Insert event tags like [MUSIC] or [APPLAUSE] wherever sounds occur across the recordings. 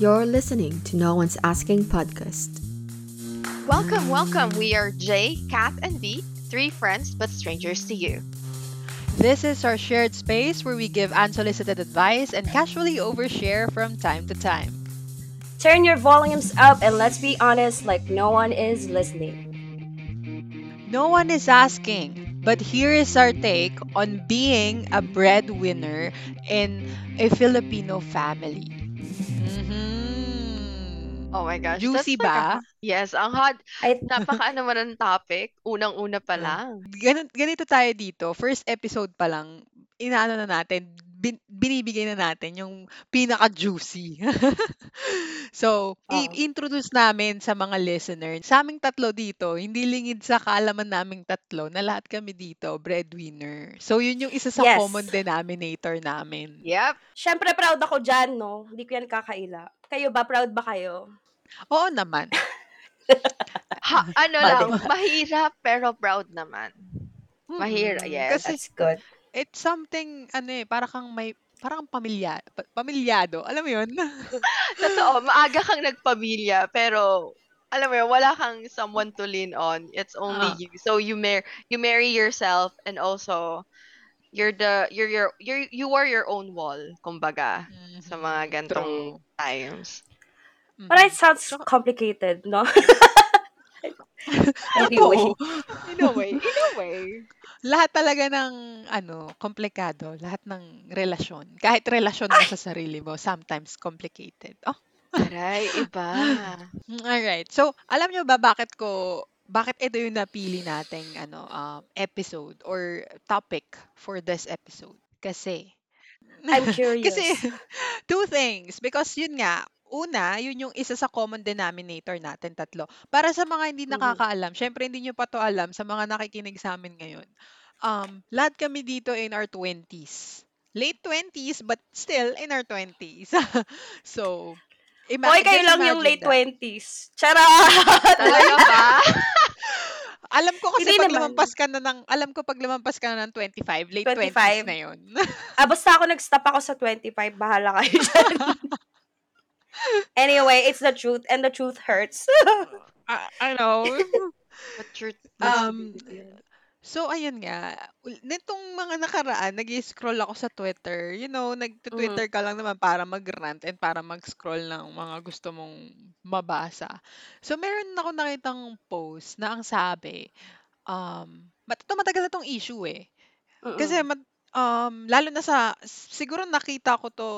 You're listening to No One's Asking podcast. Welcome, welcome. We are Jay, Kat, and V, three friends but strangers to you. This is our shared space where we give unsolicited advice and casually overshare from time to time. Turn your volumes up and let's be honest, like no one is listening. No one is asking, but here is our take on being a breadwinner in a Filipino family. Mhm. Oh my gosh. Juicy that's like a- ba? yes, ang hot. I, [LAUGHS] Napaka ano naman ng topic. Unang-una pa lang. Ganun, ganito tayo dito. First episode pa lang, inaano na natin, bin, binibigay na natin yung pinaka-juicy. [LAUGHS] so, Oo. i-introduce namin sa mga listener. Sa aming tatlo dito, hindi lingid sa kaalaman naming tatlo na lahat kami dito, breadwinner. So, yun yung isa sa Yes. common denominator namin. Yep. Syempre proud ako dyan, no? Hindi ko yan kakaila. Kayo ba? Proud ba kayo? Oo naman. [LAUGHS] Ha, ano lang, mahirap pero proud naman. Mahirap, Mm, yes. Kasi That's good. It's something, ano eh, para kang may, parang pamilya, pa- pamilyado. Alam mo yun? [LAUGHS] Totoo, maaga kang nagpamilya pero alam mo yun, wala kang someone to lean on. It's only Ah. you. So you mar you marry yourself and also you're the you're your you're you are your own wall, kumbaga, sa mga gantong True. times. But it sounds Tsaka- complicated, no? [LAUGHS] Oo. [LAUGHS] anyway. In a way, in a way. lahat talaga ng ano, komplikado, lahat ng relasyon. Kahit relasyon mo sa sarili mo, sometimes complicated. Oh, Aray, iba. [LAUGHS] alright. So, alam nyo ba bakit ko bakit ito yung napili nating ano um, episode or topic for this episode? Kasi I'm curious. [LAUGHS] Kasi two things because yun nga Una, yun yung isa sa common denominator natin tatlo. Para sa mga hindi Mhm. nakakaalam, syempre hindi nyo pa to alam sa mga nakikinig sa amin ngayon. Um, lahat kami dito in our 20s. Late 20s but still in our 20s. [LAUGHS] so, ima- Hoy, kayo just lang yung imagine late that. 20s. Charot! Talaga ba? [LAUGHS] Alam ko kasi Hindi pag naman. lumampas ka na ng alam ko pag lumampas ka na ng 25, late 20s 25. na yun. [LAUGHS] ah, basta ako nag-stop ako sa 25. Bahala kayo dyan. Anyway, it's the truth and the truth hurts. I, I know. [LAUGHS] But truth, Um, So, ayun nga. Nitong mga nakaraan, nag scroll ako sa Twitter. You know, nag-Twitter ka lang naman para mag-rant and para mag-scroll ng mga gusto mong mabasa. So, meron ako nakitang post na ang sabi, um, mat- ito matagal na tong issue eh. Kasi, Mm-mm. mat- um, lalo na sa, siguro nakita ko to,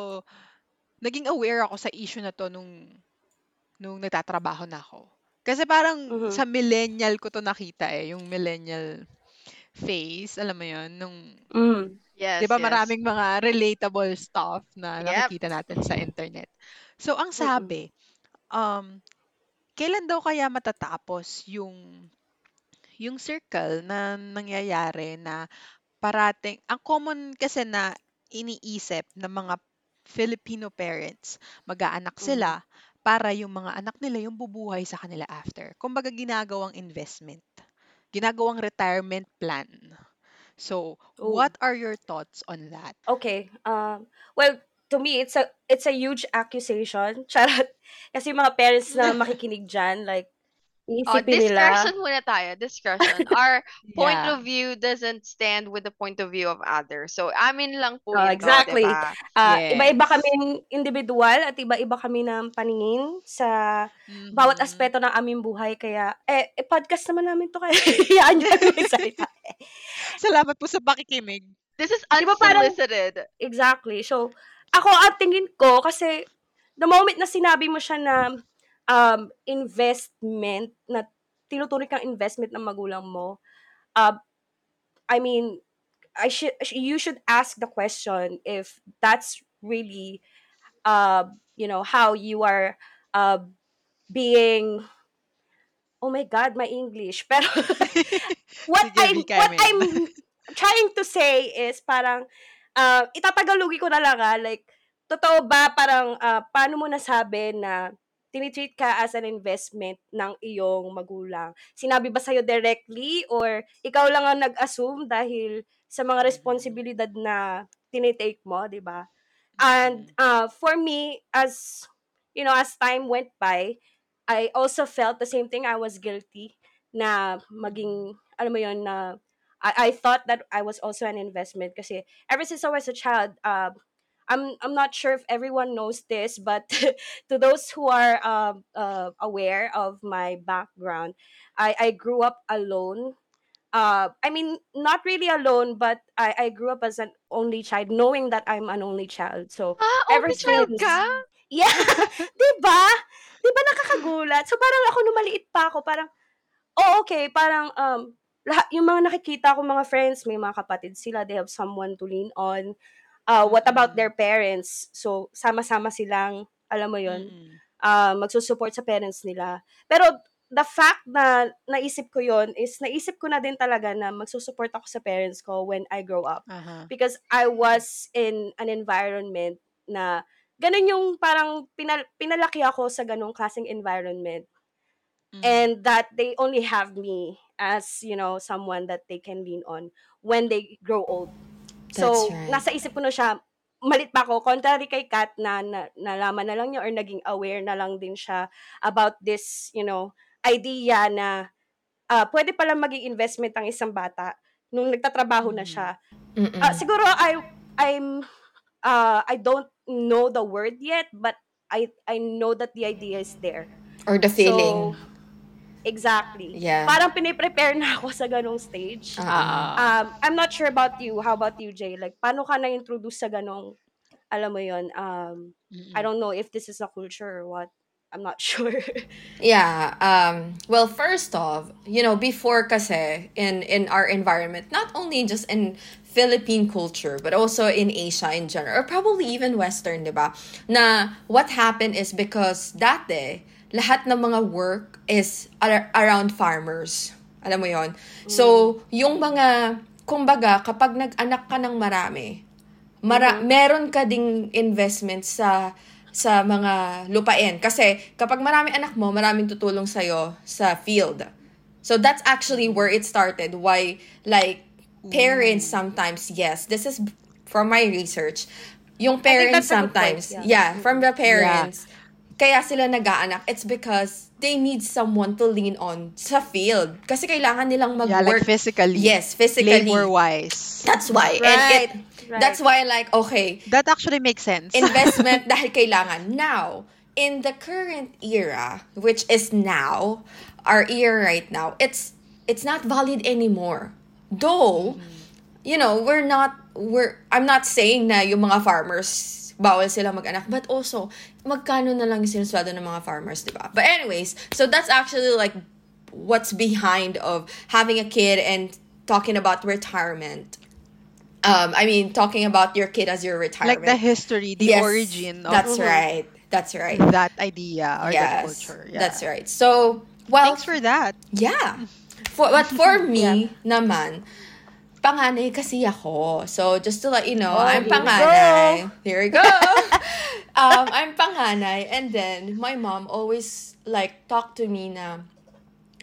naging aware ako sa issue na to nung, nung nagtatrabaho na ako. Kasi parang Mhm. sa millennial ko to nakita eh, yung millennial phase, alam mo yun, nung, Mm. yes, di ba yes. maraming mga relatable stuff na Yep. nakikita natin sa internet. So, ang sabi, um, kailan daw kaya matatapos yung yung circle na nangyayari na parating, ang common kasi na iniisip ng mga Filipino parents, mag-aanak Mhm. sila para yung mga anak nila yung bubuhay sa kanila after. Kumbaga ginagawang investment. Ginagawang retirement plan. So, Ooh. what are your thoughts on that? Okay. Um, well, to me, it's a it's a huge accusation. [LAUGHS] Charot. Kasi mga parents na [LAUGHS] makikinig dyan, like, Oh, iisipin nila. discretion muna tayo. Discretion. [LAUGHS] Our point Yeah. of view doesn't stand with the point of view of others. So, amin lang Oh, po yun to, exactly. diba? Ah, Yes. Iba-iba kaming individual at iba-iba kami ng paningin sa bawat Mhm. aspeto ng aming buhay. Kaya, eh, eh podcast naman namin to kaya [LAUGHS] niyo kami magsalita. Salamat po sa pakikinig. This is parang- unsolicited. Exactly. So, ako at tingin ko, kasi the moment na sinabi mo siya na um, investment, na tinuturing kang investment ng magulang mo, uh, I mean, I should you should ask the question if that's really uh, you know, how you are uh, being Oh my God, my English. [LAUGHS] Pero [LAUGHS] what Vika, what. I'm trying to say is parang uh, itatagalugi ko na lang ah, like totoo ba parang ah, paano mo nasabi na tinitreat ka as an investment ng iyong magulang? Sinabi ba sa'yo directly or ikaw lang ang nag-assume dahil sa mga responsibilidad na tinitake mo, di ba? And uh, for me, as you know, as time went by, I also felt the same thing. I was guilty na maging, alam mo yun, na I, I thought that I was also an investment kasi ever since I was a child, uh, I'm I'm not sure if everyone knows this, but [LAUGHS] to those who are uh, uh, aware of my background, I, I grew up alone. Uh, I mean, not really alone, but I, I grew up as an only child, knowing that I'm an only child. So Ah, ever only child since, ka? [LAUGHS] yeah, [LAUGHS] di ba? Di ba nakakagulat? So parang ako nung maliit pa ako, parang, oh okay, parang um, lahat, yung mga nakikita ko mga friends, may mga kapatid sila, they have someone to lean on. Uh, what about their parents? So, sama-sama silang, alam mo yun, Mm. uh, magsusupport sa parents nila. Pero, the fact na naisip ko yon is naisip ko na din talaga na magsusupport ako sa parents ko when I grow up. Aha. Because I was in an environment na ganun yung parang pinal- pinalaki ako sa ganung klaseng environment Mm. and that they only have me as you know someone that they can lean on when they grow old so right. nasa isip ko na siya malit pa ako contrary kay Kat na, na nalaman na lang niya or naging aware na lang din siya about this you know idea na ah pwede pala maging investment ang isang bata nung nagtatrabaho na siya Mm-mm. Ah, siguro I I'm uh I don't know the word yet but I I know that the idea is there or the feeling. So, exactly. Yeah. Parang piniprepare na ako sa ganong stage. Ah. Um, I'm not sure about you. How about you, Jay? Like, paano ka na-introduce sa ganong, alam mo yon um, Mm-mm. I don't know if this is a culture or what. I'm not [LAUGHS] sure. Yeah. Um, well, first off, you know, before kasi in in our environment, not only just in Philippine culture, but also in Asia in general, or probably even Western, di ba? Na what happened is because dati, lahat ng mga work is ar- around farmers. Alam mo yon So, yung mga, kumbaga, kapag nag-anak ka ng marami, mara- meron ka ding investment sa sa mga lupain. Kasi kapag marami anak mo, maraming tutulong sa'yo sa field. So that's actually where it started. Why, like, parents sometimes, yes, this is from my research, yung parents sometimes, yeah. yeah, from the parents, kaya sila nag-aanak, it's because they need someone to lean on sa field. Kasi kailangan nilang Yeah, mag-work. like physically. Yes, physically. Labor-wise. That's why. And Right, it, right. that's why like, okay, That actually makes sense. investment [LAUGHS] dahil kailangan. Now, in the current era, which is now, our era right now, it's it's not valid anymore. Though, you know, we're not we're I'm not saying na yung mga farmers bawal sila mag-anak, but also magkano na lang yung sinusweldo ng mga farmers, di ba? But anyways, so that's actually like what's behind of having a kid and talking about retirement. Um, I mean, talking about your kid as your retirement. like the history, the Yes, origin of That's right. That's right. that idea or that culture. Yeah. that's right. So, well, Thanks for that. yeah. For, but for [LAUGHS] me naman, panganay kasi ako. So, just to let you know, Oh, I'm here we panganay. Here we go. [LAUGHS] um, I'm panganay. And then, my mom always, like, talk to me na,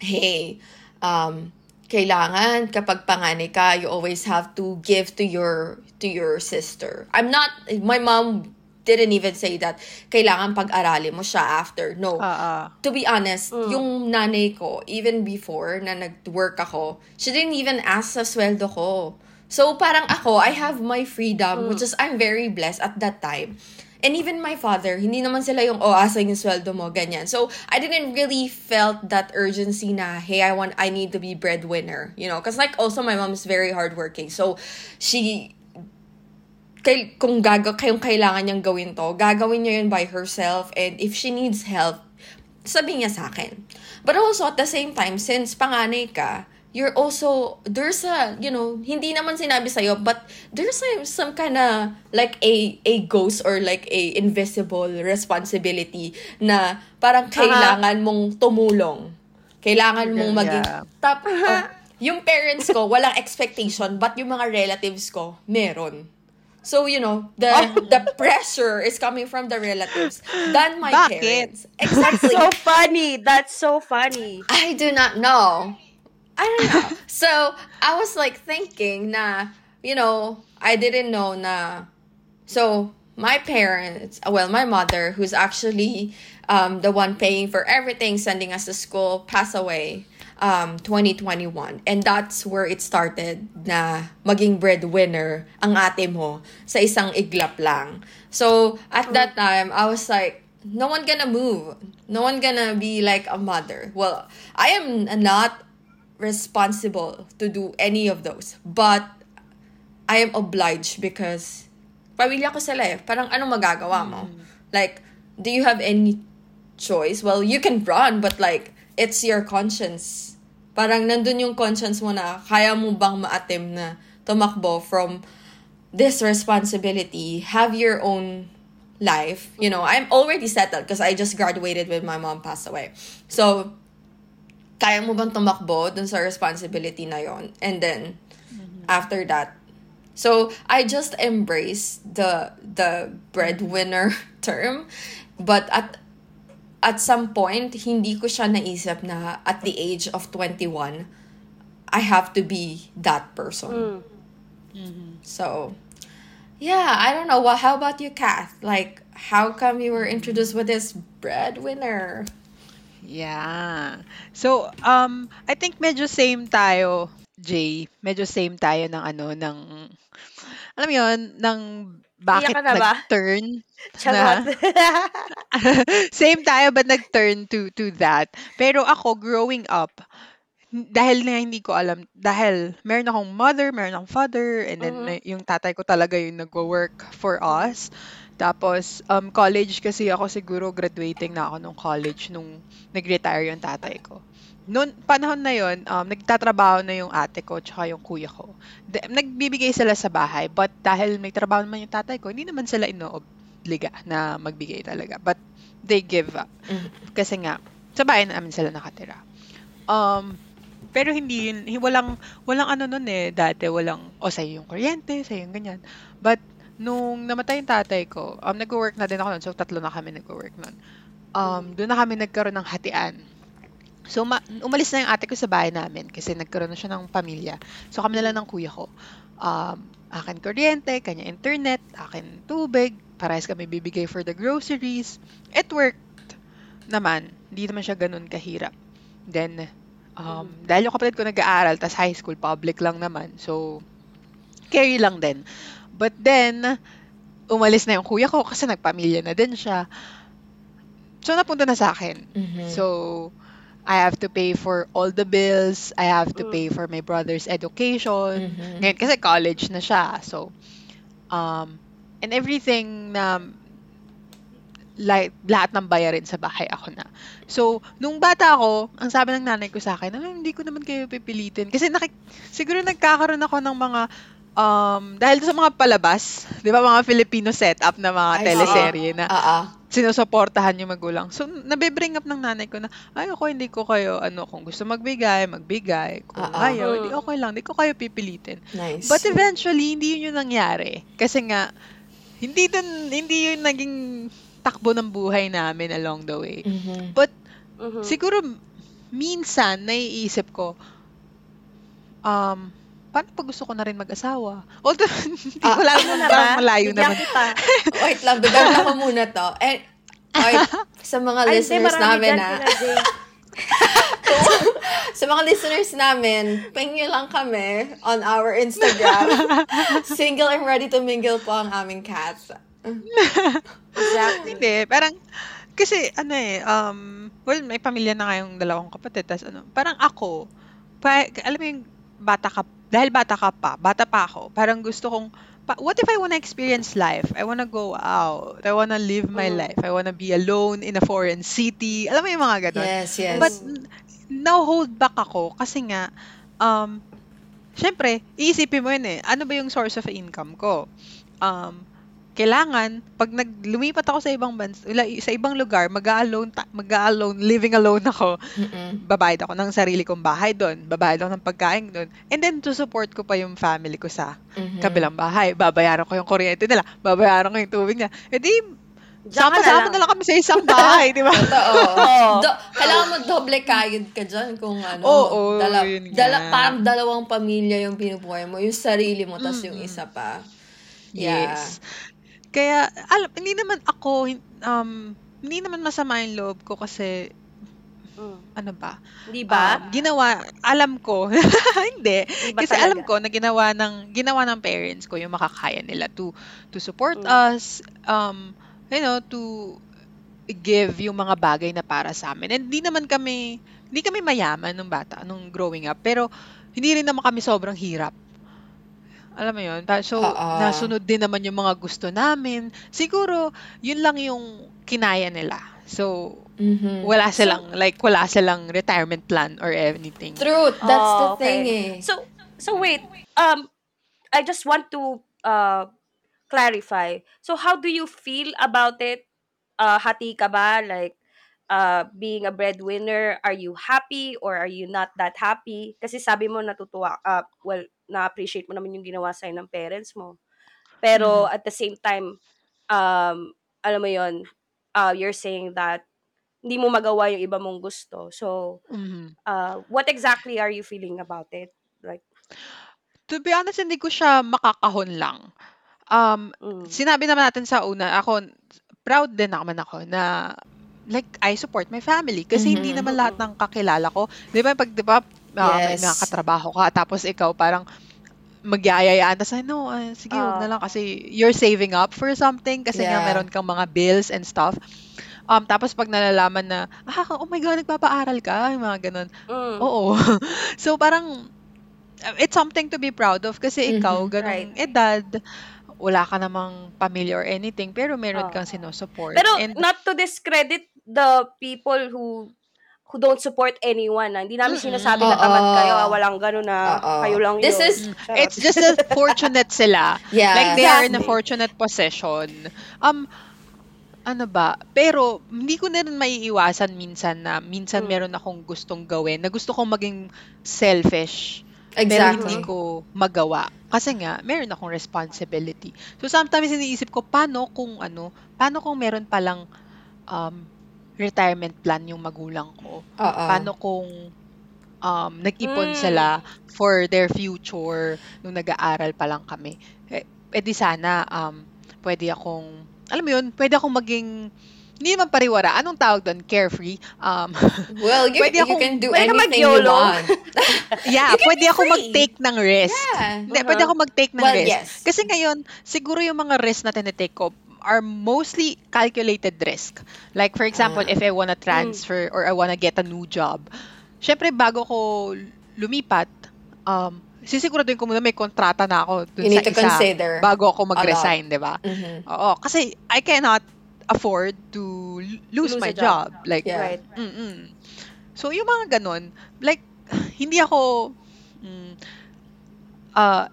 hey, um, kailangan kapag panganay ka, you always have to give to your to your sister. I'm not my mom didn't even say that kailangan pag-aralin mo siya after. No. Uh, to be honest, yung nanay ko, even before na nag-work ako, she didn't even ask sa sweldo ko. So, parang ako, I have my freedom, which is, I'm very blessed at that time. And even my father, hindi naman sila yung, oh, asa yung sweldo mo, ganyan. So, I didn't really felt that urgency na, hey, I want, I need to be breadwinner, you know? Because like, also, my mom is very hardworking. So, she, kay, kung gaga, kayong kailangan niyang gawin to, gagawin niya yun by herself. And if she needs help, sabi niya sa akin. But also, at the same time, since panganay ka, you're also, there's a, you know, hindi naman sinabi sa'yo, but there's a, some kind of, like, a, a ghost or like a invisible responsibility na parang kailangan mong tumulong. Kailangan mong maging, Yeah. tap, oh, yung parents ko, walang expectation, but yung mga relatives ko, meron. So, you know, the the pressure is coming from the relatives than my Bakit? parents. Exactly. [LAUGHS] so funny. That's so funny. I do not know. I don't know. [LAUGHS] so, I was like thinking nah, you know, I didn't know nah. so, my parents, well, my mother, who's actually um, the one paying for everything, sending us to school, passed away um, 2021. And that's where it started na maging breadwinner ang ate mo sa isang iglap lang. So, at that time, I was like, no one gonna move. No one gonna be like a mother. Well, I am not responsible to do any of those. But, I am obliged because pamilya ko sila eh. Parang anong magagawa mo? Like, do you have any choice? Well, you can run, but like, it's your conscience. Parang nandun yung conscience mo na kaya mo bang maatim na tumakbo from this responsibility, have your own life. You know, I'm already settled because I just graduated when my mom passed away. So, kaya mo bang tumakbo dun sa responsibility na yon? And then, mm-hmm. after that, so I just embrace the the breadwinner [LAUGHS] term, but at at some point hindi ko siya naisip na at the age of 21 I have to be that person. Mm. Mm-hmm. So yeah, I don't know. Well, how about you, Kath? Like, how come you were introduced with this breadwinner? Yeah. So, um, I think medyo same tayo, Jay. Medyo same tayo ng ano, ng, alam mo yun, ng bakit ka na ba? nag-turn. [LAUGHS] Charot. [LAUGHS] Same tayo but nag-turn to to that. Pero ako growing up n- dahil na hindi ko alam dahil meron akong mother, meron akong father and then Mhm. may- yung tatay ko talaga yung nagwo-work for us. Tapos um college kasi ako siguro graduating na ako nung college nung nag-retire yung tatay ko. Noon panahon na yon, um, nagtatrabaho na yung ate ko tsaka yung kuya ko. De- nagbibigay sila sa bahay but dahil may trabaho naman yung tatay ko, hindi naman sila inoobliga na magbigay talaga. But they give up. Mhm. Kasi nga, sa bahay namin sila nakatira. Um, pero hindi yun, walang, walang ano nun eh, dati walang, o sa'yo yung kuryente, sa'yo yung ganyan. But, nung namatay yung tatay ko, um, nag-work na din ako nun, so tatlo na kami nag-work nun. Um, doon na kami nagkaroon ng hatian. So, ma- umalis na yung ate ko sa bahay namin kasi nagkaroon na siya ng pamilya. So, kami na lang ng kuya ko. Um, akin kuryente, kanya internet, akin tubig, parehas kami bibigay for the groceries. It worked naman. Hindi naman siya ganun kahirap. Then, um, dahil yung kapatid ko nag-aaral, tas high school, public lang naman. So, carry lang din. But then, umalis na yung kuya ko kasi nagpamilya na din siya. So, napunta na sa akin. Mhm. So, I have to pay for all the bills. I have to Mm. pay for my brother's education. Mhm. Ngayon kasi college na siya. So, um, and everything na like, lahat ng bayarin sa bahay ako na. So, nung bata ako, ang sabi ng nanay ko sa akin, "Ah, hindi ko naman kayo pipilitin. Kasi nakik siguro nagkakaroon ako ng mga, um, dahil sa mga palabas, di ba mga Filipino setup na mga Ay, teleserye na Ah, ah. sinusuportahan yung magulang. So, nabibring up ng nanay ko na, ay, ako, hindi ko kayo, ano, kung gusto magbigay, magbigay. Kung ah. ayaw, hindi okay lang, hindi ko kayo pipilitin. Nice. But eventually, hindi yun yung nangyari. Kasi nga, hindi dun, hindi yun naging takbo ng buhay namin along the way. Mhm. But, Mhm. siguro, minsan, naiisip ko, um, paano pag gusto ko na rin mag-asawa? Although, [LAUGHS] hindi Ah, wala Ano naman, na ba? malayo Bigyan naman. kita. [LAUGHS] Wait lang, bigyan lang ko muna to. And, ay, [LAUGHS] sa mga Ay, hindi, listeners marami namin dyan ah. sa mga listeners namin, ping nyo lang kami on our Instagram. Single and ready to mingle po ang aming cats. Exactly. Hindi, parang, kasi ano eh, um, well, may pamilya na nga yung dalawang kapatid, tas ano, parang ako, pa, alam mo yung bata ka, dahil bata ka pa, bata pa ako, parang gusto kong, pa, what if I wanna experience life? I wanna go out. I wanna live my Mm. life. I wanna be alone in a foreign city. Alam mo yung mga ganun. Yes, yes. But, now hold back ako kasi nga, um, syempre, iisipin mo yun eh, ano ba yung source of income ko? Um, kailangan, pag nag, lumipat ako sa ibang bans, ila- sa ibang lugar, mag-alone, mag-alone, living alone ako, Mm-mm. babayad ako ng sarili kong bahay doon, babayad ako ng pagkain doon, and then to support ko pa yung family ko sa Mhm. kabilang bahay, babayaran ko yung kuryente nila, babayaran ko yung tubig nila, Diyan ka na sama-sama lang. na lang kami sa isang bahay, di ba? Totoo. Oo. Do- kailangan mo doble kayod ka dyan kung ano. Oo, dala- yun nga. dala- parang dalawang pamilya yung pinubuhay mo. Yung sarili mo, tas yung isa pa. Yeah. Yes. Kaya, alam, hindi naman ako, um, hindi naman masama yung loob ko kasi, Mm. ano ba, Di ba? um, ginawa, alam ko, [LAUGHS] hindi. Di ba Kasi alam talaga? ko na ginawa ng, ginawa ng parents ko yung makakaya nila to, to support Mm. us, um, you know, to give yung mga bagay na para sa amin. And hindi naman kami, hindi kami mayaman nung bata, nung growing up. Pero, hindi rin naman kami sobrang hirap. Alam mo yun? Pa- So, Oo. nasunod din naman yung mga gusto namin. Siguro, yun lang yung kinaya nila. So, Mhm. wala silang, like, wala silang retirement plan or anything. Truth. That's the Oh, thing okay. eh. So, so wait. Um, I just want to uh, clarify. So, how do you feel about it? Uh, hati ka ba? Like, uh, being a breadwinner, are you happy or are you not that happy? Kasi sabi mo natutuwa, uh, well, na-appreciate mo naman yung ginawa sa'yo ng parents mo. Pero at the same time, um, alam mo yon uh, you're saying that hindi mo magawa yung iba mong gusto. So, Mhm. uh, what exactly are you feeling about it? Like, To be honest, hindi ko siya makakahon lang. Um, mm, sinabi naman natin sa una, ako, proud din naman ako na like, I support my family. Kasi hindi Mhm. naman lahat ng kakilala ko. Di ba, pag, di ba, uh, may Yes. nakatrabaho ka, tapos ikaw parang magyayayaan, tapos no, ah, sige, huwag na Ah. lang kasi you're saving up for something kasi nga Yeah. meron kang mga bills and stuff. Um, tapos pag nalalaman na, ah, oh my God, nagpapaaral ka, yung mga ganun. mm, Oo. [LAUGHS] so parang uh, it's something to be proud of kasi ikaw Mhm. ganung edad wala ka namang pamilya or anything pero meron Oo. kang sinusupport. Pero And not to discredit the people who who don't support anyone. ah. Hindi namin sinasabi na tamad kayo, ah, walang gano'n na Oo. kayo lang This yun. is- Charot. it's just that [LAUGHS] fortunate sila. Yeah. Like they are in a Exactly. fortunate position. Um ano ba? Pero hindi ko na rin maiiwasan minsan na minsan Mm. meron akong gustong gawin na gusto kong maging selfish. Pero Exactly. hindi ko magawa. Kasi nga, meron akong responsibility. So sometimes iniisip ko, paano kung ano, paano kung meron palang um, retirement plan yung magulang ko? Oo. Paano kung um, nag-ipon Mm. sila for their future nung nag-aaral pa lang kami? Eh, eh di sana, um, pwede akong, alam mo yun, pwede akong maging, hindi naman pariwara. Anong tawag doon? Carefree? Um, [LAUGHS] Well, you, [LAUGHS] Pwede you akong- can do pwede anything you want. [LAUGHS] yeah, You pwede be ako free. mag-take ng risk. Yeah. Hindi, Uh-huh. pwede ako mag-take ng Well, risk. yes. Kasi ngayon, siguro yung mga risk na tinitake ko are mostly calculated risk. Like, for example, Ah. if I wanna transfer or I wanna get a new job, syempre, bago ko lumipat, um, sisiguraduhin ko muna may kontrata na ako dun You need sa to isa consider bago ako mag-resign, di ba? Mhm. Oo, kasi I cannot afford to lose, Lose my job. job. Like, Yeah. Right. Mm-mm. So, yung mga ganun, like, [LAUGHS] hindi ako, mm, ah,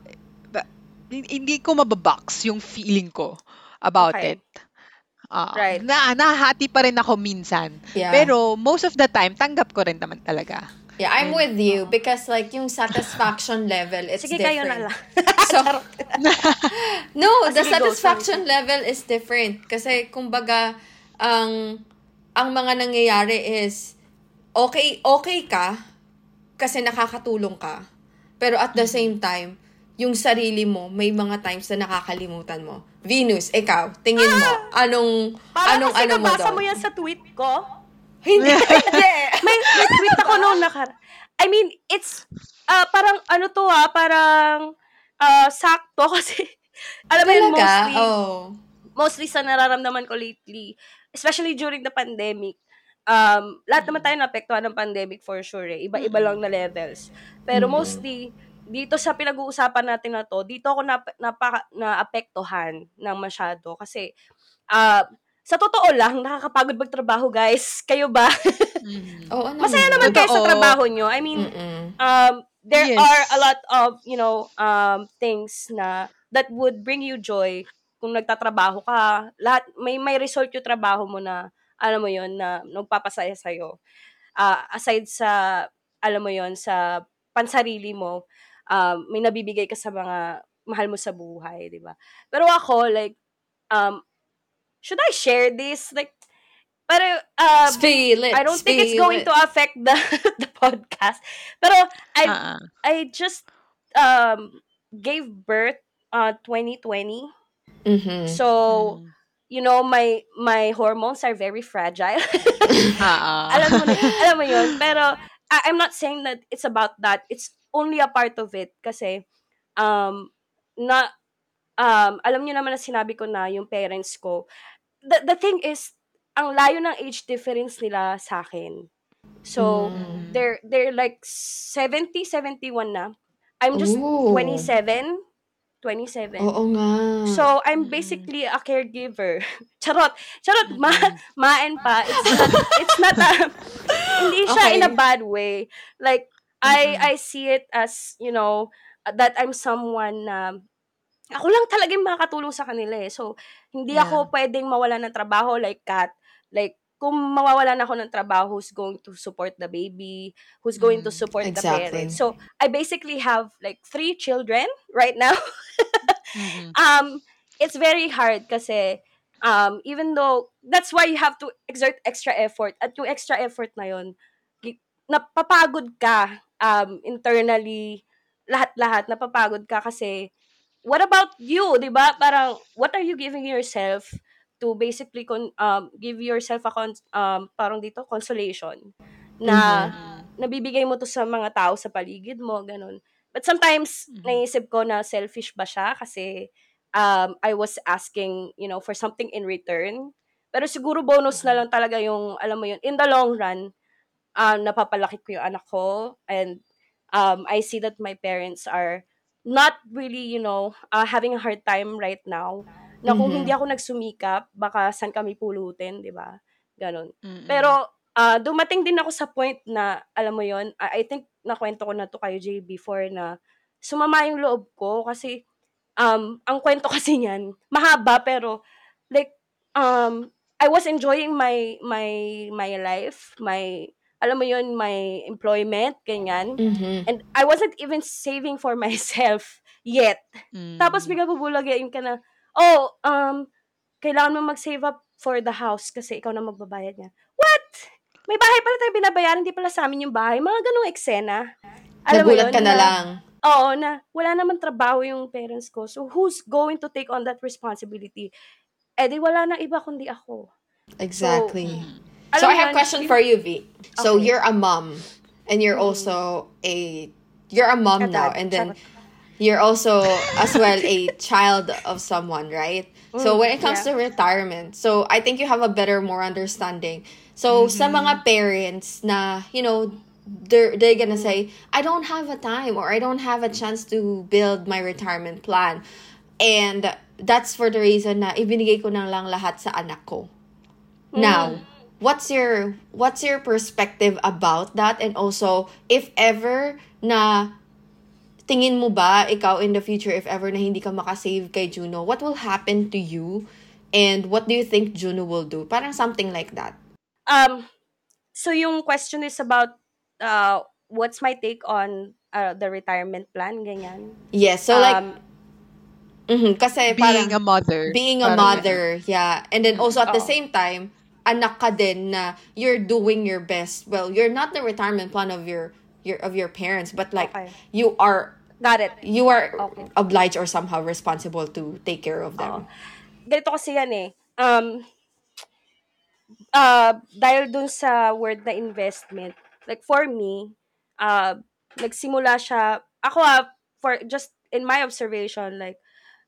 hin- hindi ko mababox yung feeling ko about Okay. it. Ah, Right. Na, nahati pa rin ako minsan. Yeah. Pero, most of the time, tanggap ko rin naman talaga. yeah, I'm And- with you because like yung satisfaction [LAUGHS] level, it's Sige, different. kayo na lang. [LAUGHS] So, [LAUGHS] no, Ah, the sige, go, satisfaction level is different. Kasi, kumbaga, ang, ang mga nangyayari is, okay, okay ka, kasi nakakatulong ka. Pero at the Mm-hmm. same time, yung sarili mo, may mga times na nakakalimutan mo. Venus, ikaw, tingin mo, anong, Parang anong, kasi ano mo nabasa doon? mo yan sa tweet ko. Hindi, [LAUGHS] hindi. may, may tweet ako noon nakar. I mean, it's, uh, parang ano to ah, parang uh, sakto [LAUGHS] kasi, alam mo yun, Talaga? mostly, Oh. mostly sa nararamdaman ko lately, especially during the pandemic, um, lahat naman tayo naapektuhan ng pandemic for sure eh. Iba-iba lang na levels. Pero mostly, dito sa pinag-uusapan natin na to, dito ako na, napaka, naapektuhan ng masyado. Kasi, ah, sa totoo lang, nakakapagod magtrabaho, guys. Kayo ba? Mhm. Oo naman. Masaya naman kayo sa trabaho nyo. I mean, Mm-mm. um, there Yes. are a lot of, you know, um, things na that would bring you joy kung nagtatrabaho ka. Lahat, may, may result yung trabaho mo na, alam mo yon na nagpapasaya sa'yo. Ah, aside sa, alam mo yon sa pansarili mo, um, may nabibigay ka sa mga mahal mo sa buhay, di ba? Pero ako, like, um, should I share this? Like, pero, um, Spill it. I don't think it's going it. to affect the [LAUGHS] the podcast. Pero I ah. I just um gave birth uh 2020. Mhm. So, Mm. you know, my my hormones are very fragile. Oo. [LAUGHS] alam mo na, alam mo yun. Pero I- I'm not saying that it's about that. It's only a part of it kasi um na um alam niyo naman na sinabi ko na yung parents ko. The the thing is ang layo ng age difference nila sa akin. So Mm. they're they're like 70 71 na. I'm just Ooh. 27 27. Oo nga. So, I'm basically a caregiver. [LAUGHS] Charot. Charot. Ma Mm. maen pa. It's not, it's not a, [LAUGHS] hindi siya in a Okay. bad way. Like, I, Mm-mm. I see it as, you know, that I'm someone na, ako lang talaga yung makakatulong sa kanila eh. So, hindi Yeah. ako pwedeng mawala ng trabaho like Kat. Like, kung mawawalan ako ng trabaho, who's going to support the baby? Who's going to Mm. support the Exactly. parents? So, I basically have like three children right now. Mhm. [LAUGHS] um it's very hard kasi um even though that's why you have to exert extra effort at yung extra effort na gi- napapagod ka um internally lahat-lahat napapagod ka kasi what about you 'di ba parang what are you giving yourself to basically con- um give yourself a con- um parang dito consolation na Mm. nabibigay mo to sa mga tao sa paligid mo, ganun. But sometimes, Mhm. naisip ko na selfish ba siya kasi um, I was asking, you know, for something in return. Pero siguro bonus na Mhm. lang talaga yung, alam mo yun, in the long run, um, napapalaki ko yung anak ko and um, I see that my parents are not really, you know, uh, having a hard time right now. Na kung Mhm. hindi ako nagsumikap, baka saan kami pulutin, di ba? Ganon. Mm-mm. Pero ah, dumating din ako sa point na, alam mo yon I I think nakwento ko na to kayo, Jay, before na sumama yung loob ko kasi um, ang kwento [LAUGHS] kasi niyan, mahaba pero like um, I was enjoying my my my life, my alam mo yon my employment, ganyan. Mhm. And I wasn't even saving for [LAUGHS] myself yet. Mm. Tapos bigla bubulagain ka na, oh, um, kailangan mo mag-save up for the house kasi ikaw na magbabayad niya. What? May bahay pala tayo binabayaran, hindi pala sa amin yung bahay. Mga ganong eksena. Alam mo Nagulat yun, ka na na- lang. Oo, na wala naman trabaho yung parents ko. So, who's going to take on that responsibility? Eh, di wala na iba kundi ako. Exactly. Mm. So, I have a question for you, V. So Okay. you're a mom, and you're Mm. also a you're a mom now, and then you're also [LAUGHS] as well a child of someone, right? So Mm, when it comes yeah. to retirement, so I think you have a better, more understanding. So sa mga parents na you know they're they're gonna say I don't have a time or I don't have a chance to build my retirement plan, and that's for the reason na ibinigay ko na lang lahat sa anak ko. Now, what's your what's your perspective about that and also if ever na tingin mo ba ikaw in the future if ever na hindi ka makasave kay Juno, what will happen to you and what do you think Juno will do? Parang something like that. Um, so yung question is about uh, what's my take on uh, the retirement plan, ganyan. Yes, so like um, mhm, kasi Being a parang mother. being a mother, yeah. And then also at the Oo. same time, anak ka din na you're doing your best. Well, you're not the retirement plan of your your of your parents, but like Okay. you are got it. you are Okay. obliged or somehow responsible to take care of them. ganito kasi yan eh. Um, uh, dahil dun sa word na investment, like for me, uh, nagsimula siya, ako ah, for just in my observation, like,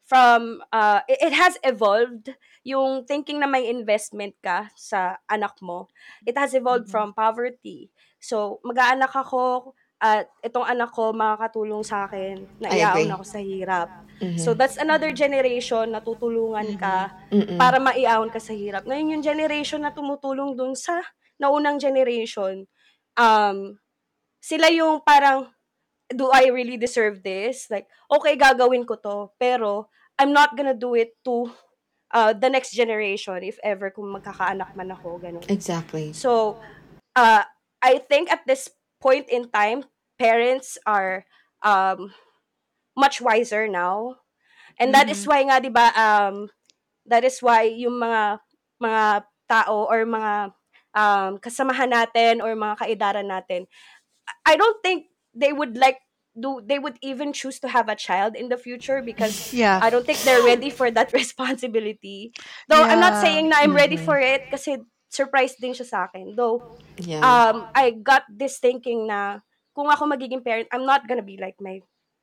from, uh, it, it has evolved, yung thinking na may investment ka sa anak mo, it has evolved Mhm. from poverty. So, mag-aanak ako, at itong anak ko makakatulong sa akin, na iaon ako sa hirap. Mhm. So, that's another generation na tutulungan ka Mm-mm. para maiahon ka sa hirap. Ngayon, yung generation na tumutulong dun sa naunang generation, um, sila yung parang, do I really deserve this? Like, okay, gagawin ko to, pero I'm not gonna do it to uh, the next generation if ever kung magkakaanak man ako, ganun. Exactly. So, uh, I think at this point in time, parents are um, much wiser now. And that is Mhm. why nga, di ba, um, that is why yung mga mga tao or mga um, kasamahan natin or mga kaidaran natin, I don't think they would like do they would even choose to have a child in the future because Yeah. I don't think they're ready for that [LAUGHS] responsibility. Though I'm not saying na I'm ready Mhm. for it kasi surprise din siya sa akin. Though Yeah. um I got this thinking na kung ako magiging parent, I'm not gonna be like my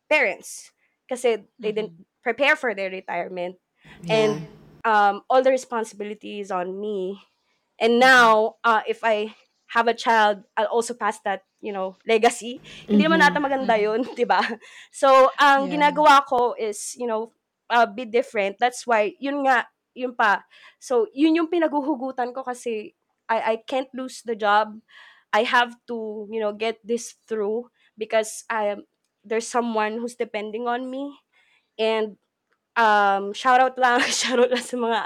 parents kasi they didn't prepare for their retirement and um all the responsibility is on me. And now uh if I have a child, I'll also pass that, you know, legacy. Hindi naman Mhm. nata maganda 'yun, [LAUGHS] 'di ba? So, ang Yeah. ginagawa ko is, you know, uh, be different. That's why yun nga, yun pa. So, yun yung pinaguhugutan ko kasi I I can't lose the job. I have to, you know, get this through because I am there's someone who's depending on me and um shout out lang [LAUGHS] shout out lang sa mga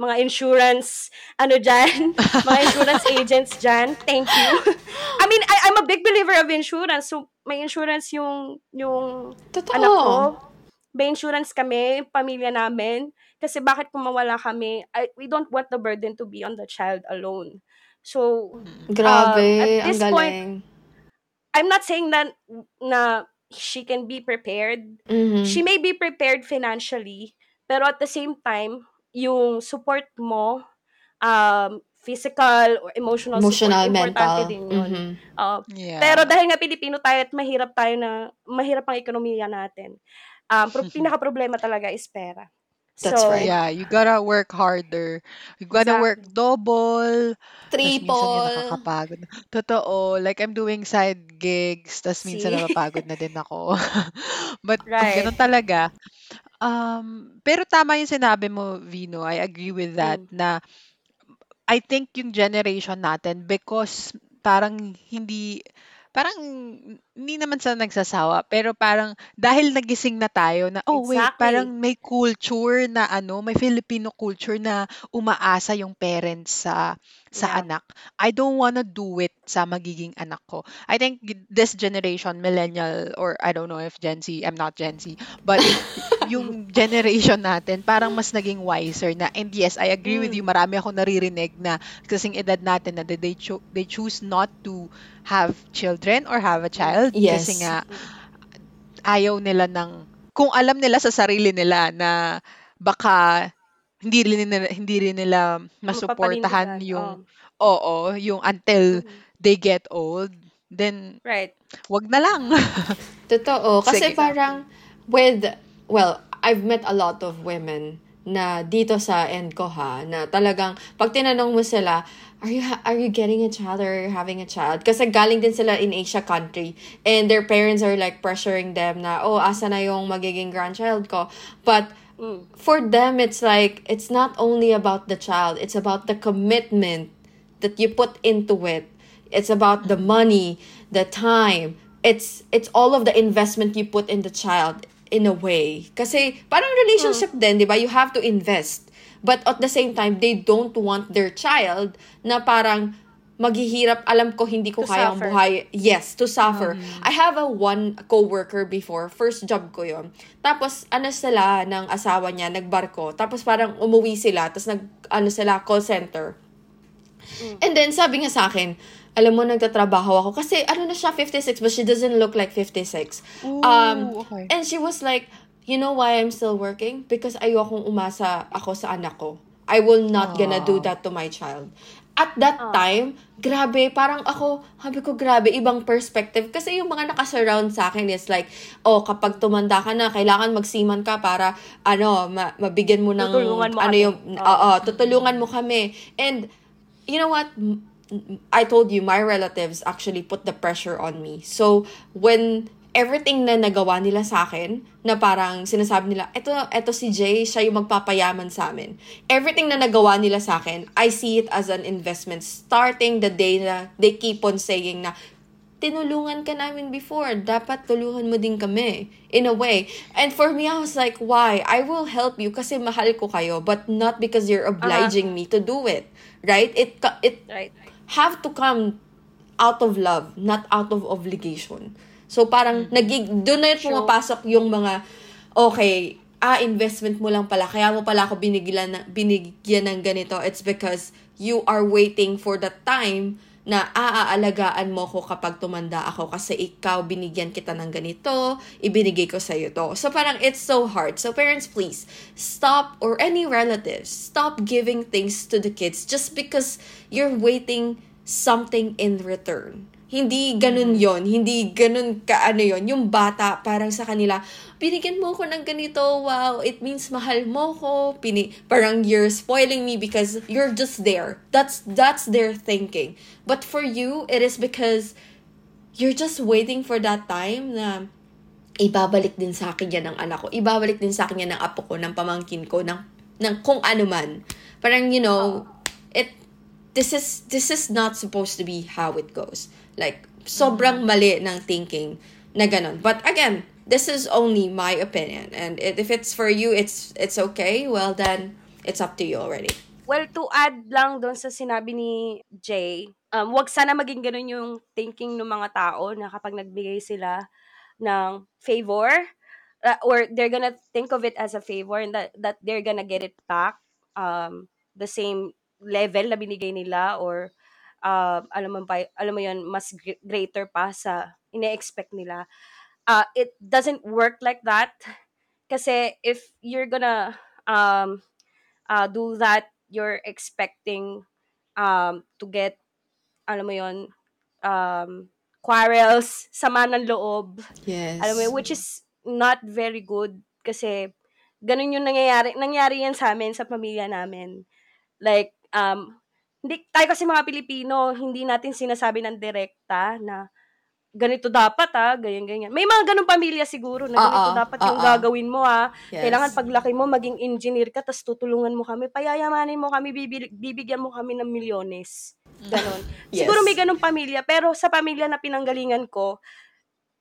mga insurance ano diyan [LAUGHS] mga insurance agents diyan thank you. I mean I, I'm a big believer of insurance. So may insurance yung yung Totoo. anak ko. May insurance kami pamilya namin. Kasi bakit kung mawala kami I, we don't want the burden to be on the child alone. So Grabe, Um, at ang this point, galing. I'm not saying that na she can be prepared Mhm. she may be prepared financially, pero at the same time, yung support mo, um, physical or emotional, Emotional, support, importante mental. din yun. Mhm. Uh, Yeah. Pero dahil nga Pilipino tayo at mahirap tayo na, mahirap ang ekonomiya natin, um, pro- [LAUGHS] pinaka-problema talaga is pera. That's so, right. Yeah, you gotta work harder. You gotta work Exactly. double. Tas minsan yung Triple. nakakapagod. Totoo. Like, I'm doing side gigs. Tas minsan See? napapagod na din ako. [LAUGHS] But, Right. ganun talaga. Um, pero tama yung sinabi mo, Vino. I agree with that. Mm. Na, I think yung generation natin, because parang hindi, parang hindi naman sa nagsasawa, pero parang dahil nagising na tayo na, oh wait, Exactly. parang may culture na ano, may Filipino culture na umaasa yung parents sa sa Yeah. anak. I don't wanna do it sa magiging anak ko. I think this generation, millennial, or I don't know if Gen Z, I'm not Gen Z, but [LAUGHS] yung generation natin, parang mas naging wiser na, and yes, I agree with you, Mm. marami ako naririnig na kasing edad natin na they, cho- they choose not to have children or have a child Yes. kasi nga ayaw nila ng kung alam nila sa sarili nila na baka hindi rin nila, hindi rin nila masuportahan yung oh. oo, yung until Mhm. they get old, then Right. wag na lang. Totoo. Kasi Sige. parang with, well, I've met a lot of women na dito sa end ko ha, na talagang pag tinanong mo sila, are you are you getting a child or having a child? Kasi galing din sila in Asia country and their parents are like pressuring them na, oh, asa na yung magiging grandchild ko? But for them, it's like, it's not only about the child, it's about the commitment that you put into it. It's about the money, the time. It's it's all of the investment you put in the child in a way. Kasi parang relationship din, 'di ba? You have to invest. But at the same time, they don't want their child na parang maghihirap, alam ko hindi ko To kayang suffer. buhay. Yes, to suffer. I have a one coworker before, first job ko yon. Tapos ano sila ng asawa niya, nagbarko. Tapos parang umuwi sila, tapos nag ano sila call center. And then sabi niya sa akin, alam mo nagtatrabaho ako kasi ano na siya 56 but she doesn't look like 56. um Ooh, okay. and she was like, you know why I'm still working? Because ayokong umasa ako sa anak ko. I will not gonna do that to my child. At that time, grabe, parang ako, sabi ko, grabe, ibang perspective. Kasi yung mga nakasurround sa akin is like, oh, kapag tumanda ka na, kailangan magsiman ka para, ano, ma- mabigyan mo ng, Tutulungan mo ano kami. yung, Oo. oo, tutulungan mo kami. And, you know what? I told you, my relatives actually put the pressure on me. So, when everything na nagawa nila sa akin, na parang sinasabi nila, eto, eto si Jay, siya yung magpapayaman sa amin. Everything na nagawa nila sa akin, I see it as an investment. Starting the day na they keep on saying na, tinulungan ka namin before. Dapat tulungan mo din kami. In a way. And for me, I was like, why? I will help you kasi mahal ko kayo, but not because you're obliging me to do it. Right? It, it Right. Have to come out of love, not out of obligation. So parang nagig doon na yung True. pumapasok yung mga okay, ah investment mo lang pala kaya mo pala ako binigyan na, binigyan ng ganito. It's because you are waiting for the time na aaalagaan mo ko kapag tumanda ako kasi ikaw binigyan kita ng ganito, ibinigay ko sa iyo to. So parang it's so hard. So parents, please stop or any relatives, stop giving things to the kids just because you're waiting something in return. Hindi ganun yon Hindi ganun ka ano yon Yung bata, parang sa kanila, binigyan mo ko ng ganito, wow, it means mahal mo ko. Pini, parang you're spoiling me because you're just there. That's, that's their thinking. But for you, it is because you're just waiting for that time na ibabalik din sa akin yan ng anak ko. Ibabalik din sa akin yan ng apo ko, ng pamangkin ko, ng, ng kung ano man. Parang, you know, it, this is, this is not supposed to be how it goes. Like, sobrang mali ng thinking na ganun. But again, this is only my opinion. And if it's for you, it's it's okay. Well, then, it's up to you already. Well, to add lang doon sa sinabi ni Jay, um, wag sana maging ganun yung thinking ng mga tao na kapag nagbigay sila ng favor, uh, or they're gonna think of it as a favor and that, that they're gonna get it back um, the same level na binigay nila or uh, alam mo ba, alam mo yon mas greater pa sa ine-expect nila. Uh, it doesn't work like that. Kasi if you're gonna um, uh, do that, you're expecting um, to get, alam mo yon um, quarrels, sama ng loob. Yes. Alam mo yun, which is not very good kasi ganun yung nangyayari. Nangyari yan sa amin, sa pamilya namin. Like, um, hindi, tayo kasi mga Pilipino, hindi natin sinasabi ng direkta na ganito dapat ah, ganyan ganyan. May mga ganung pamilya siguro na ganito uh-uh, dapat yung uh-uh. gagawin mo ah. Yes. Kailangan paglaki mo maging engineer ka tapos tutulungan mo kami, payayamanin mo kami, bibig, bibigyan mo kami ng milyones. Ganon. [LAUGHS] Yes. Siguro may ganung pamilya, pero sa pamilya na pinanggalingan ko,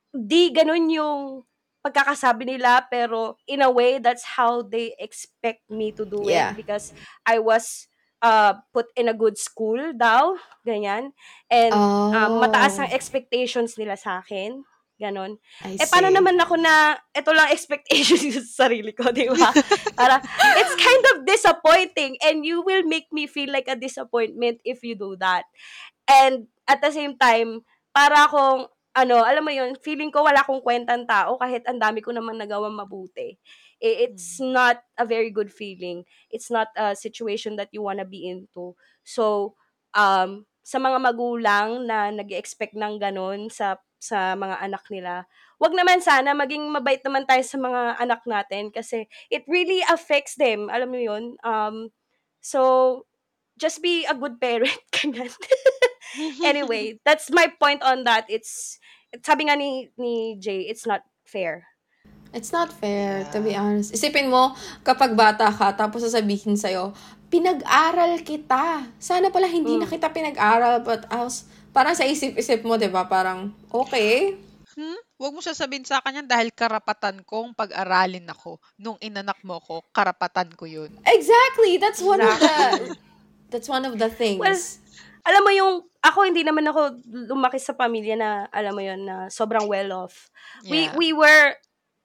di ganun yung pagkakasabi nila, pero in a way, that's how they expect me to do Yeah. it because I was uh, put in a good school daw, ganyan. And Oh. um, mataas ang expectations nila sa akin. Ganon. I Eh, paano naman ako na, ito lang expectations [LAUGHS] sa sarili ko, di ba? Para, it's kind of disappointing and you will make me feel like a disappointment if you do that. And at the same time, para akong, ano, alam mo yun, feeling ko wala akong kwentang tao kahit ang dami ko naman nagawang mabuti. It's not a very good feeling. It's not a situation that you wanna be into. So, um, sa mga magulang na nag expect ng ganun sa sa mga anak nila, wag naman sana maging mabait naman tayo sa mga anak natin kasi it really affects them. Alam mo yun? Um, so, just be a good parent. [LAUGHS] Ganyan. anyway, [LAUGHS] that's my point on that. It's, sabi nga ni, ni Jay, it's not fair. It's not fair, to be honest. Isipin mo, kapag bata ka, tapos sasabihin sa'yo, pinag-aral kita. Sana pala hindi na kita pinag-aral, but else, parang sa isip-isip mo, di ba? Parang, okay. Hmm? Huwag mo sasabihin sa akin yan dahil karapatan kong pag-aralin ako. Nung inanak mo ko, karapatan ko yun. Exactly! That's one of the, [LAUGHS] that's one of the things. Well, alam mo yung, ako hindi naman ako lumaki sa pamilya na, alam mo yun, na sobrang well-off. We, Yeah. we were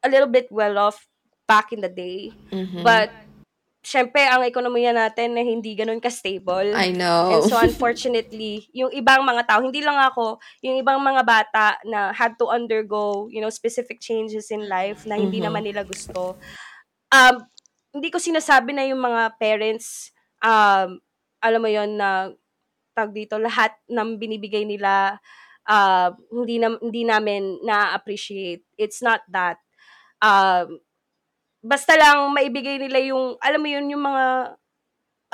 a little bit well-off back in the day. Mhm. But, syempre, ang ekonomiya natin na hindi ganun ka-stable. I know. And so, [LAUGHS] unfortunately, yung ibang mga tao, hindi lang ako, yung ibang mga bata na had to undergo, you know, specific changes in life na hindi Mhm. naman nila gusto. Um, hindi ko sinasabi na yung mga parents, um, alam mo yon na tag dito, lahat ng binibigay nila, uh, hindi, na, hindi namin na-appreciate. It's not that. Um, basta lang maibigay nila yung, alam mo yun, yung mga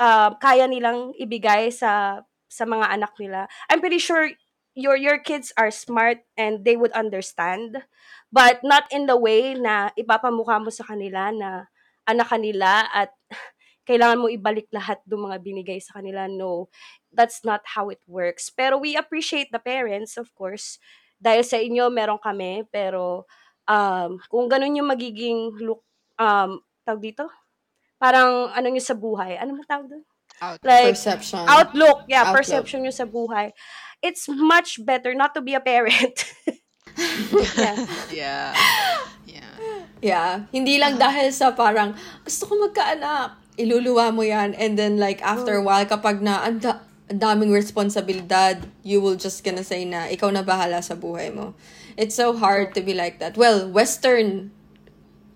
uh, kaya nilang ibigay sa sa mga anak nila. I'm pretty sure your your kids are smart and they would understand but not in the way na ipapamukha mo sa kanila na anak kanila at [LAUGHS] kailangan mo ibalik lahat ng mga binigay sa kanila. No, that's not how it works. Pero we appreciate the parents, of course. Dahil sa inyo, meron kami. Pero um, kung ganun yung magiging look, um, tawag dito? Parang ano nyo sa buhay. Ano mo tawag doon? Out. Like, Perception. outlook. Yeah, Outlook. perception nyo sa buhay. It's much better not to be a parent. [LAUGHS] yeah. Yeah. Yeah. Yeah. Hindi lang dahil sa parang, gusto ko magkaanak. Iluluwa mo yan. And then like, after a while, kapag na, anda, daming responsibilidad, you will just gonna say na ikaw na bahala sa buhay mo. It's so hard to be like that. Well, Western,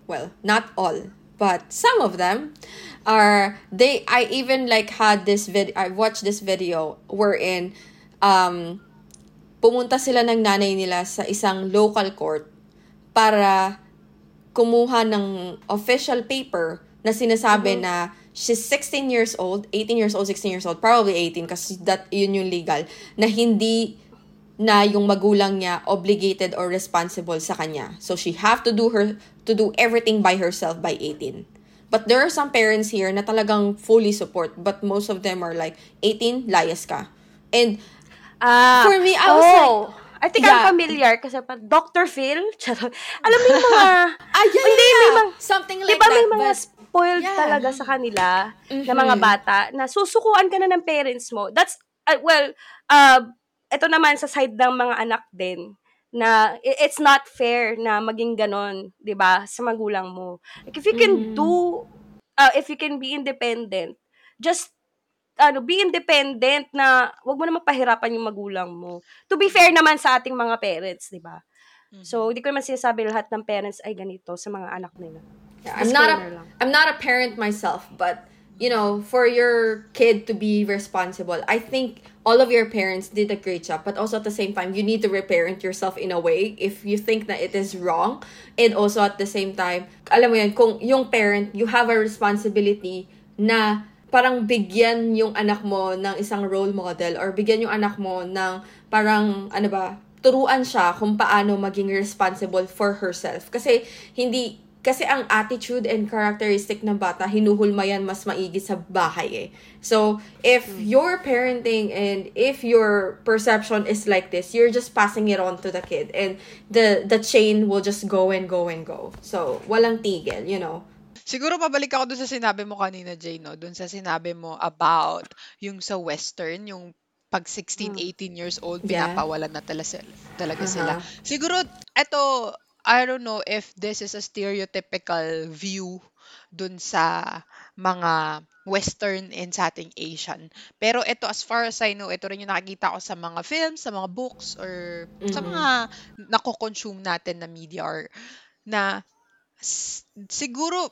well, not all, but some of them are, they, I even like had this video, I watched this video wherein, um, pumunta sila ng nanay nila sa isang local court para kumuha ng official paper na sinasabi na she's 16 years old, 18 years old, 16 years old, probably 18 kasi that yun yung legal, na hindi na yung magulang niya obligated or responsible sa kanya. So she have to do her to do everything by herself by 18. But there are some parents here na talagang fully support, but most of them are like 18, layas ka. And Ah, For me, I was oh, I think Yeah. I'm familiar kasi pa Dr. Phil, charot. Alam mo yung mga, [LAUGHS] ah yeah, Hindi, yeah, may mga- something like ba that. may mga but- spoiled Yeah. talaga sa kanila na mga Mhm. bata na susukuan ka na ng parents mo. That's, uh, well, uh, ito naman sa side ng mga anak din na i- it's not fair na maging ganon, 'di ba, sa magulang mo. Like if you can Mhm. do uh, if you can be independent, just ano, be independent na wag mo na mapahirapan yung magulang mo. To be fair naman sa ating mga parents, 'di ba? So, hindi ko naman sinasabi lahat ng parents ay ganito sa mga anak nila. Yeah, I'm not a lang. I'm not a parent myself, but you know, for your kid to be responsible, I think all of your parents did a great job. But also at the same time, you need to reparent yourself in a way if you think that it is wrong. And also at the same time, alam mo yan, kung yung parent, you have a responsibility na parang bigyan yung anak mo ng isang role model or bigyan yung anak mo ng parang ano ba, turuan siya kung paano maging responsible for herself. Kasi hindi kasi ang attitude and characteristic ng bata, hinuhulma yan mas maigi sa bahay eh. So, if you're parenting and if your perception is like this, you're just passing it on to the kid. And the the chain will just go and go and go. So, walang tigil, you know. Siguro pabalik ako dun sa sinabi mo kanina, Jay, no? Dun sa sinabi mo about yung sa Western, yung pag 16, 18 years old, pinapawalan na talaga sila. Uh-huh. Siguro, eto, I don't know if this is a stereotypical view dun sa mga Western and sa ating Asian. Pero ito, as far as I know, ito rin yung nakikita ko sa mga films, sa mga books, or sa Mhm. mga nako-consume natin na media or na s- siguro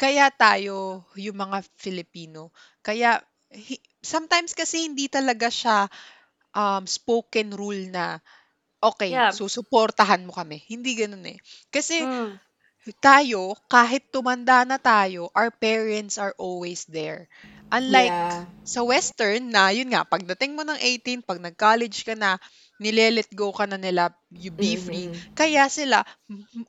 kaya tayo yung mga Filipino kaya hi- sometimes kasi hindi talaga siya um, spoken rule na okay, Yeah. susuportahan mo kami. Hindi ganun eh. Kasi Mm. tayo, kahit tumanda na tayo, our parents are always there. Unlike Yeah. sa Western na, yun nga, pagdating mo ng 18, pag nag-college ka na, nile-let go ka na nila, you be free. Mhm. Kaya sila,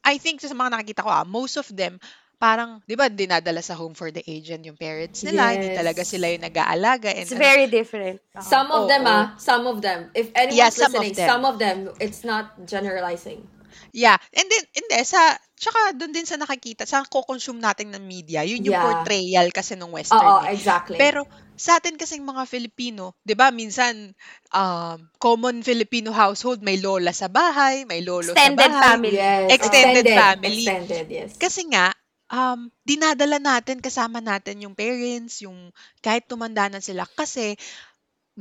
I think sa mga nakikita ko, ah, most of them, parang, di ba, dinadala sa home for the aged yung parents nila, hindi Yes. talaga sila yung nag-aalaga. And, It's ano, very different. Uh, Some of them, Oo. ah, some of them. If anyone's Yeah, some of listening, them. some of them, it's not generalizing. Yeah. And then, hindi, sa, tsaka doon din sa nakikita, sa ko-consume natin ng media, yun yung Yeah. portrayal kasi ng Western. Oo, eh. exactly. Pero sa atin kasing mga Filipino, 'di ba, minsan um, common Filipino household may lola sa bahay, may lolo Extended sa bahay. family. yes, extended family. Extended, yes. Kasi nga um dinadala natin kasama natin yung parents, yung kahit tumanda na sila kasi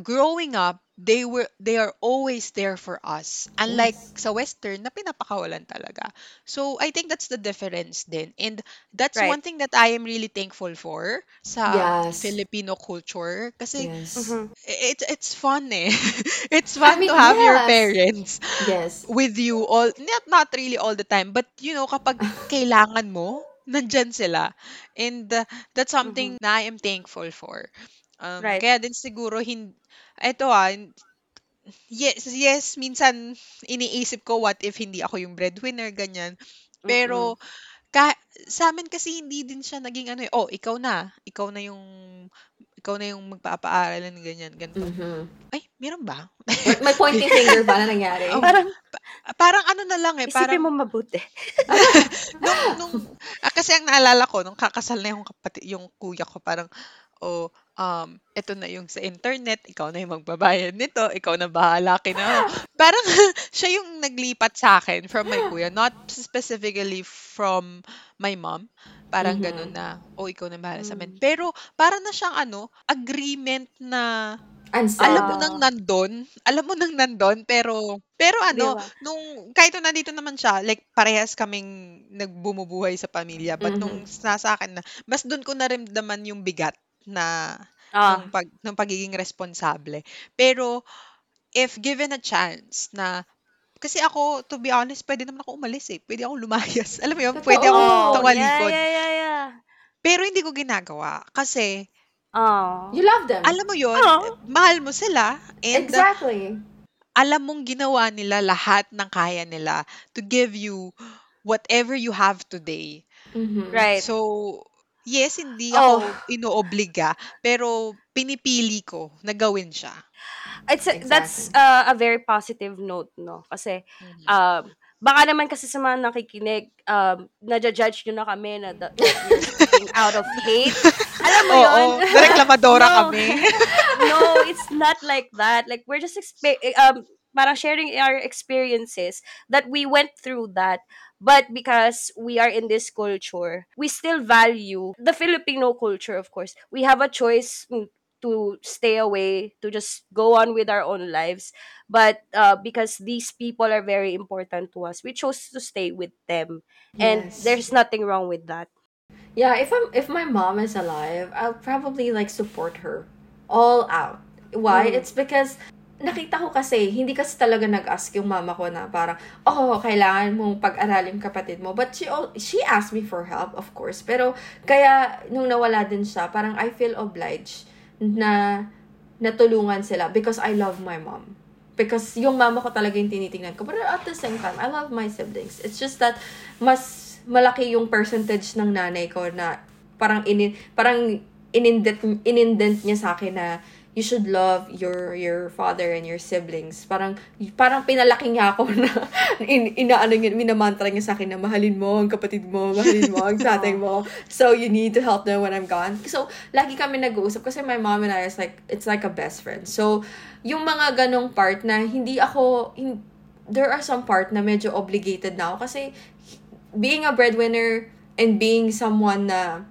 growing up, they were they are always there for us. Unlike Yes. sa western na pinapakawalan talaga. So I think that's the difference din. And that's Right. one thing that I am really thankful for sa Yes. Filipino culture kasi Yes. Mhm. it's it's fun eh. [LAUGHS] it's fun mean, to have your yes. parents Yes. with you all not not really all the time but you know kapag [LAUGHS] kailangan mo nandyan sila. And uh, that's something na I am thankful for. Um, Right. kaya din siguro hin eto ah yes yes minsan iniisip ko what if hindi ako yung breadwinner ganyan. Pero ka, sa amin kasi hindi din siya naging ano eh, oh ikaw na ikaw na yung ikaw na yung magpapaaralan ganyan ganito Mhm. ay meron ba May pointing [LAUGHS] finger ba na nangyari? Oh. Parang, parang ano na lang eh parang isipin mo mabuti. [LAUGHS] nung, nung, ah, kasi ang naalala ko, nung kakasal na yung kapatid, yung kuya ko, parang, oh, um, ito na yung sa internet, ikaw na yung magbabayad nito, ikaw na bahala kina. [GASPS] parang, [LAUGHS] siya yung naglipat sa akin from my kuya, not specifically from my mom. Parang Mhm. ganun na, oh, ikaw na bahala sa amin. Pero, parang na siyang ano, agreement na, And Alam mo nang nandun, alam mo nang nandun, pero, pero ano, ba? nung, kahit nung nandito naman siya, like, parehas kaming nagbumubuhay sa pamilya, but nung Mhm. nasa akin na, mas dun ko naramdaman yung bigat na, Ah, ng, pag, ng pagiging responsable. Pero, if given a chance na, kasi ako, to be honest, pwede naman ako umalis eh. Pwede ako lumayas. [LAUGHS] Alam mo yun, pwede ako Totoo. oh, yeah, tumalikod. yeah, yeah, yeah. Pero hindi ko ginagawa. Kasi, Oh. You love them. alam mo yun, Oh. mahal mo sila. And, exactly. alam mong ginawa nila lahat ng kaya nila to give you whatever you have today. Mhm. Right. So, yes, hindi Oh. ako inoobliga, pero pinipili ko na gawin siya. It's a, that's uh, a very positive note, no? Kasi, Mhm. um, baka naman kasi sa mga nakikinig, um, nadja-judge nyo na kami na that, that we're speaking out of hate. Alam mo [LAUGHS] yun? Oo, [LAUGHS] nareklamadora No. kami. [LAUGHS] no, it's not like that. Like, we're just, expe- um, parang sharing our experiences that we went through that. But because we are in this culture, we still value the Filipino culture, of course. We have a choice to stay away, to just go on with our own lives. But uh, because these people are very important to us, we chose to stay with them. And Yes. there's nothing wrong with that. Yeah, if I'm if my mom is alive, I'll probably like support her all out. Why? Mm. It's because nakita ko kasi hindi kasi talaga nag-ask yung mama ko na parang oh, kailangan mong pag-aralin kapatid mo. But she she asked me for help, of course. Pero kaya nung nawala din siya, parang I feel obliged na natulungan sila because I love my mom. Because yung mama ko talaga yung tinitingnan ko. But at the same time, I love my siblings. It's just that mas malaki yung percentage ng nanay ko na parang inin parang inindent inindent niya sa akin na you should love your your father and your siblings. Parang parang pinalaki niya ako na [LAUGHS] in, inaano niya, minamantra niya sa akin na mahalin mo ang kapatid mo, mahalin mo ang tatay mo. [LAUGHS] So you need to help them when I'm gone. So lagi kami nag-uusap kasi my mom and I is like it's like a best friend. So yung mga ganong part na hindi ako hin- there are some part na medyo obligated na ako kasi being a breadwinner and being someone na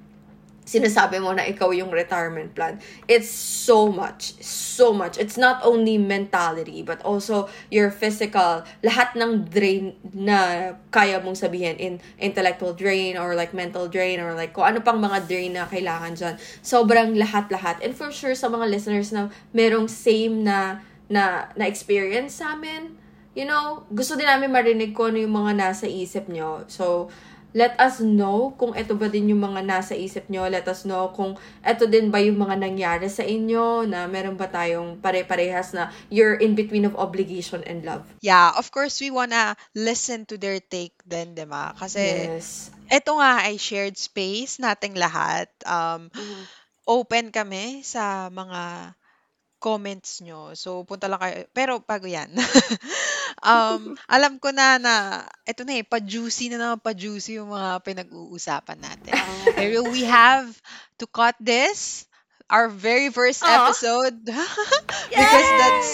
sinasabi mo na ikaw yung retirement plan, it's so much, so much. It's not only mentality, but also your physical, lahat ng drain na kaya mong sabihin in intellectual drain or like mental drain or like kung ano pang mga drain na kailangan dyan. Sobrang lahat-lahat. And for sure, sa mga listeners na merong same na na na experience sa amin, you know, gusto din namin marinig kung ano yung mga nasa isip nyo. So, let us know kung ito ba din yung mga nasa isip nyo. Let us know kung ito din ba yung mga nangyari sa inyo na meron ba tayong pare-parehas na you're in between of obligation and love. Yeah, of course, we wanna listen to their take din, di ba? Kasi, yes. eto nga ay shared space nating lahat. Um, Mhm. open kami sa mga comments nyo. So, punta lang kayo. Pero, bago yan. [LAUGHS] um, alam ko na na, eto na eh, pa-juicy na naman pa-juicy yung mga pinag-uusapan natin. Ah. Pero we have to cut this, our very first Aw. episode. [LAUGHS] because that's,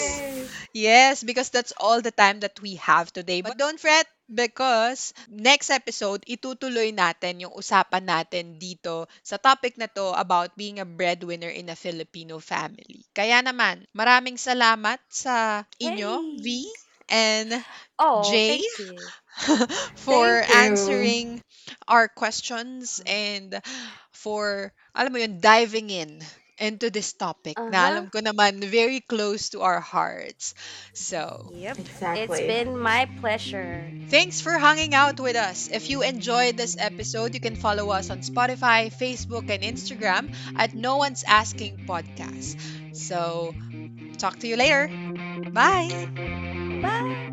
yes, because that's all the time that we have today. But don't fret, because next episode, itutuloy natin yung usapan natin dito sa topic na to about being a breadwinner in a Filipino family. Kaya naman, maraming salamat sa inyo, Hey. V, and Oh, Jay? thank you. [LAUGHS] for Thank you. answering our questions and for, alam mo yun, diving in into this topic na Uh-huh. alam ko naman very close to our hearts. So, Yep. Exactly. It's been my pleasure. Thanks for hanging out with us. If you enjoyed this episode, you can follow us on Spotify, Facebook, and Instagram at No One's Asking Podcast. So, talk to you later. Bye. 拜。